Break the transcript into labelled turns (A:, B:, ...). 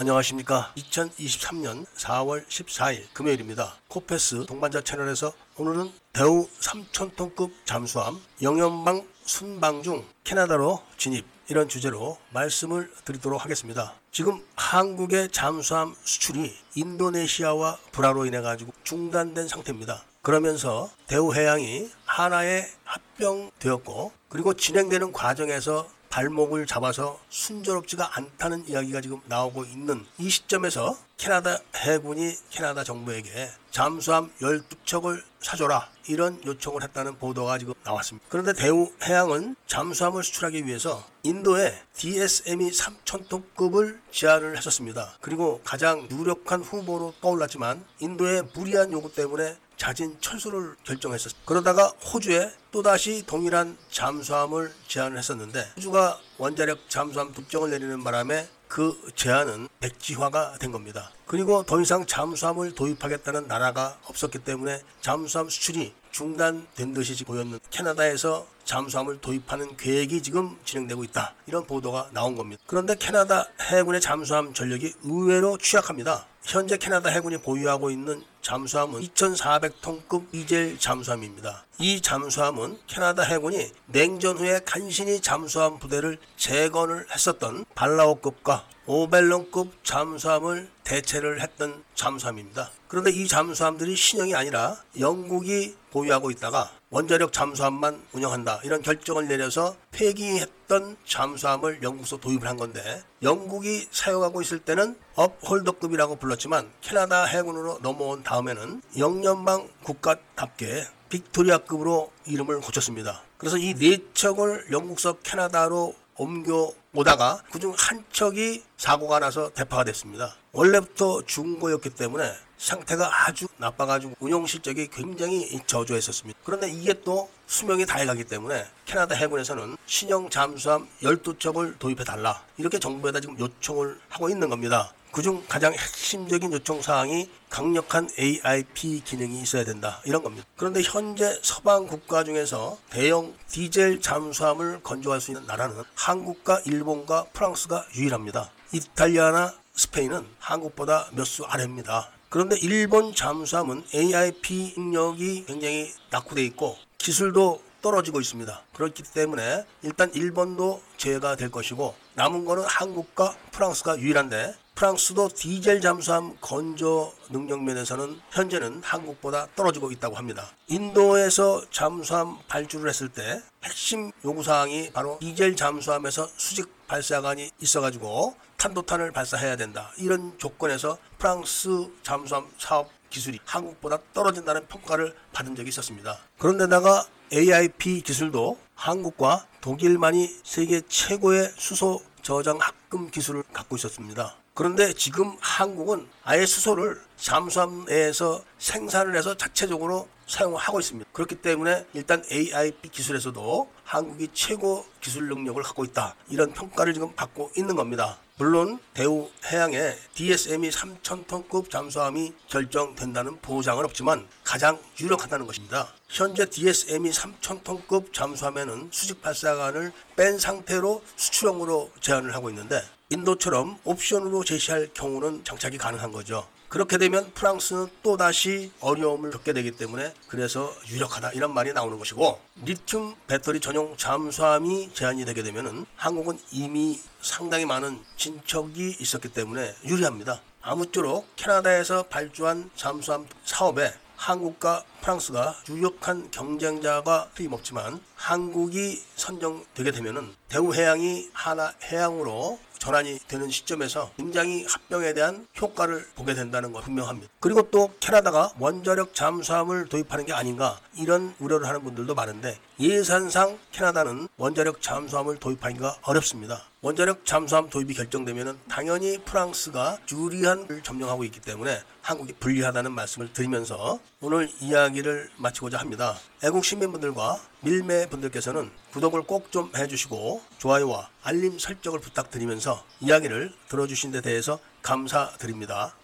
A: 안녕하십니까. 2023년 4월 14일 금요일입니다. 코페스 동반자 채널에서 오늘은 대우 3,000톤급 잠수함 영연방 순방 중 캐나다로 진입 이런 주제로 말씀을 드리도록 하겠습니다. 지금 한국의 잠수함 수출이 인도네시아와 불화로 인해 가지고 중단된 상태입니다. 그러면서 대우해양이 하나에 합병되었고 그리고 진행되는 과정에서 발목을 잡아서 순조롭지가 않다는 이야기가 지금 나오고 있는 이 시점에서 캐나다 해군이 캐나다 정부에게 잠수함 12척을 사줘라 이런 요청을 했다는 보도가 지금 나왔습니다. 그런데 대우해양은 잠수함을 수출하기 위해서 인도에 DSM이 3,000톤급을 제안을 했었습니다. 그리고 가장 유력한 후보로 떠올랐지만 인도의 무리한 요구 때문에 자진 철수를 결정했었습니다. 그러다가 호주에 또다시 동일한 잠수함을 제안을 했었는데 호주가 원자력 잠수함 독점을 내리는 바람에 그 제안은 백지화가 된 겁니다. 그리고 더 이상 잠수함을 도입하겠다는 나라가 없었기 때문에 잠수함 수출이 중단된 듯이 보였는 캐나다에서 잠수함을 도입하는 계획이 지금 진행되고 있다. 이런 보도가 나온 겁니다. 그런데 캐나다 해군의 잠수함 전력이 의외로 취약합니다. 현재 캐나다 해군이 보유하고 있는 잠수함은 2,400톤급 디젤 잠수함입니다. 이 잠수함은 캐나다 해군이 냉전 후에 간신히 잠수함 부대를 재건을 했었던 발라오급과 오벨론급 잠수함을 대체를 했던 잠수함입니다. 그런데 이 잠수함들이 신형이 아니라 영국이 보유하고 있다가 원자력 잠수함만 운영한다 이런 결정을 내려서 폐기했던 잠수함을 영국서 도입을 한 건데 영국이 사용하고 있을 때는 업홀더급이라고 불렀지만 캐나다 해군으로 넘어온 다음에는 영연방 국가답게 빅토리아급으로 이름을 고쳤습니다. 그래서 이 네 척을 영국서 캐나다로 옮겨 오다가 그중 한 척이 사고가 나서 대파가 됐습니다. 원래부터 중고였기 때문에 상태가 아주 나빠가지고 운용 실적이 굉장히 저조했었습니다. 그런데 이게 또 수명이 다해가기 때문에 캐나다 해군에서는 신형 잠수함 12척을 도입해 달라 이렇게 정부에다 지금 요청을 하고 있는 겁니다. 그중 가장 핵심적인 요청 사항이 강력한 AIP 기능이 있어야 된다 이런 겁니다. 그런데 현재 서방 국가 중에서 대형 디젤 잠수함을 건조할 수 있는 나라는 한국과 일본과 프랑스가 유일합니다. 이탈리아나 스페인은 한국보다 몇 수 아래입니다. 그런데 일본 잠수함은 AIP 능력이 굉장히 낙후돼 있고 기술도 떨어지고 있습니다. 그렇기 때문에 일단 일본도 제외가 될 것이고 남은 거는 한국과 프랑스가 유일한데 프랑스도 디젤 잠수함 건조 능력 면에서는 현재는 한국보다 떨어지고 있다고 합니다. 인도에서 잠수함 발주를 했을 때 핵심 요구사항이 바로 디젤 잠수함에서 수직 발사관이 있어가지고 탄도탄을 발사해야 된다. 이런 조건에서 프랑스 잠수함 사업 기술이 한국보다 떨어진다는 평가를 받은 적이 있었습니다. 그런데다가 AIP 기술도 한국과 독일만이 세계 최고의 수소 저장 합금 기술을 갖고 있었습니다. 그런데 지금 한국은 아예 수소를 잠수함 내에서 생산을 해서 자체적으로 사용하고 있습니다. 그렇기 때문에 일단 AIP 기술에서도 한국이 최고 기술 능력을 갖고 있다. 이런 평가를 지금 받고 있는 겁니다. 물론 대우 해양에 DSM이 3,000톤급 잠수함이 결정된다는 보장은 없지만 가장 유력하다는 것입니다. 현재 DSM이 3,000톤급 잠수함에는 수직 발사관을 뺀 상태로 수출형으로 제한을 하고 있는데 인도처럼 옵션으로 제시할 경우는 장착이 가능한 거죠. 그렇게 되면 프랑스는 또다시 어려움을 겪게 되기 때문에 그래서 유력하다 이런 말이 나오는 것이고 리튬 배터리 전용 잠수함이 제한이 되게 되면은 한국은 이미 상당히 많은 진척이 있었기 때문에 유리합니다. 아무쪼록 캐나다에서 발주한 잠수함 사업에 한국과 프랑스가 유력한 경쟁자가 틀림없지만 한국이 선정되게 되면은 대우해양이 하나 해양으로 전환이 되는 시점에서 굉장히 합병에 대한 효과를 보게 된다는 건 분명합니다. 그리고 또 캐나다가 원자력 잠수함을 도입하는 게 아닌가 이런 우려를 하는 분들도 많은데 예산상 캐나다는 원자력 잠수함을 도입하기가 어렵습니다. 원자력 잠수함 도입이 결정되면 당연히 프랑스가 유리한 을 점령하고 있기 때문에 한국이 불리하다는 말씀을 드리면서 오늘 이야기를 마치고자 합니다. 애국 시민분들과 밀매 분들께서는 구독을 꼭 좀 해주시고 좋아요와 알림 설정을 부탁드리면서 이야기를 들어주신 데 대해서 감사드립니다.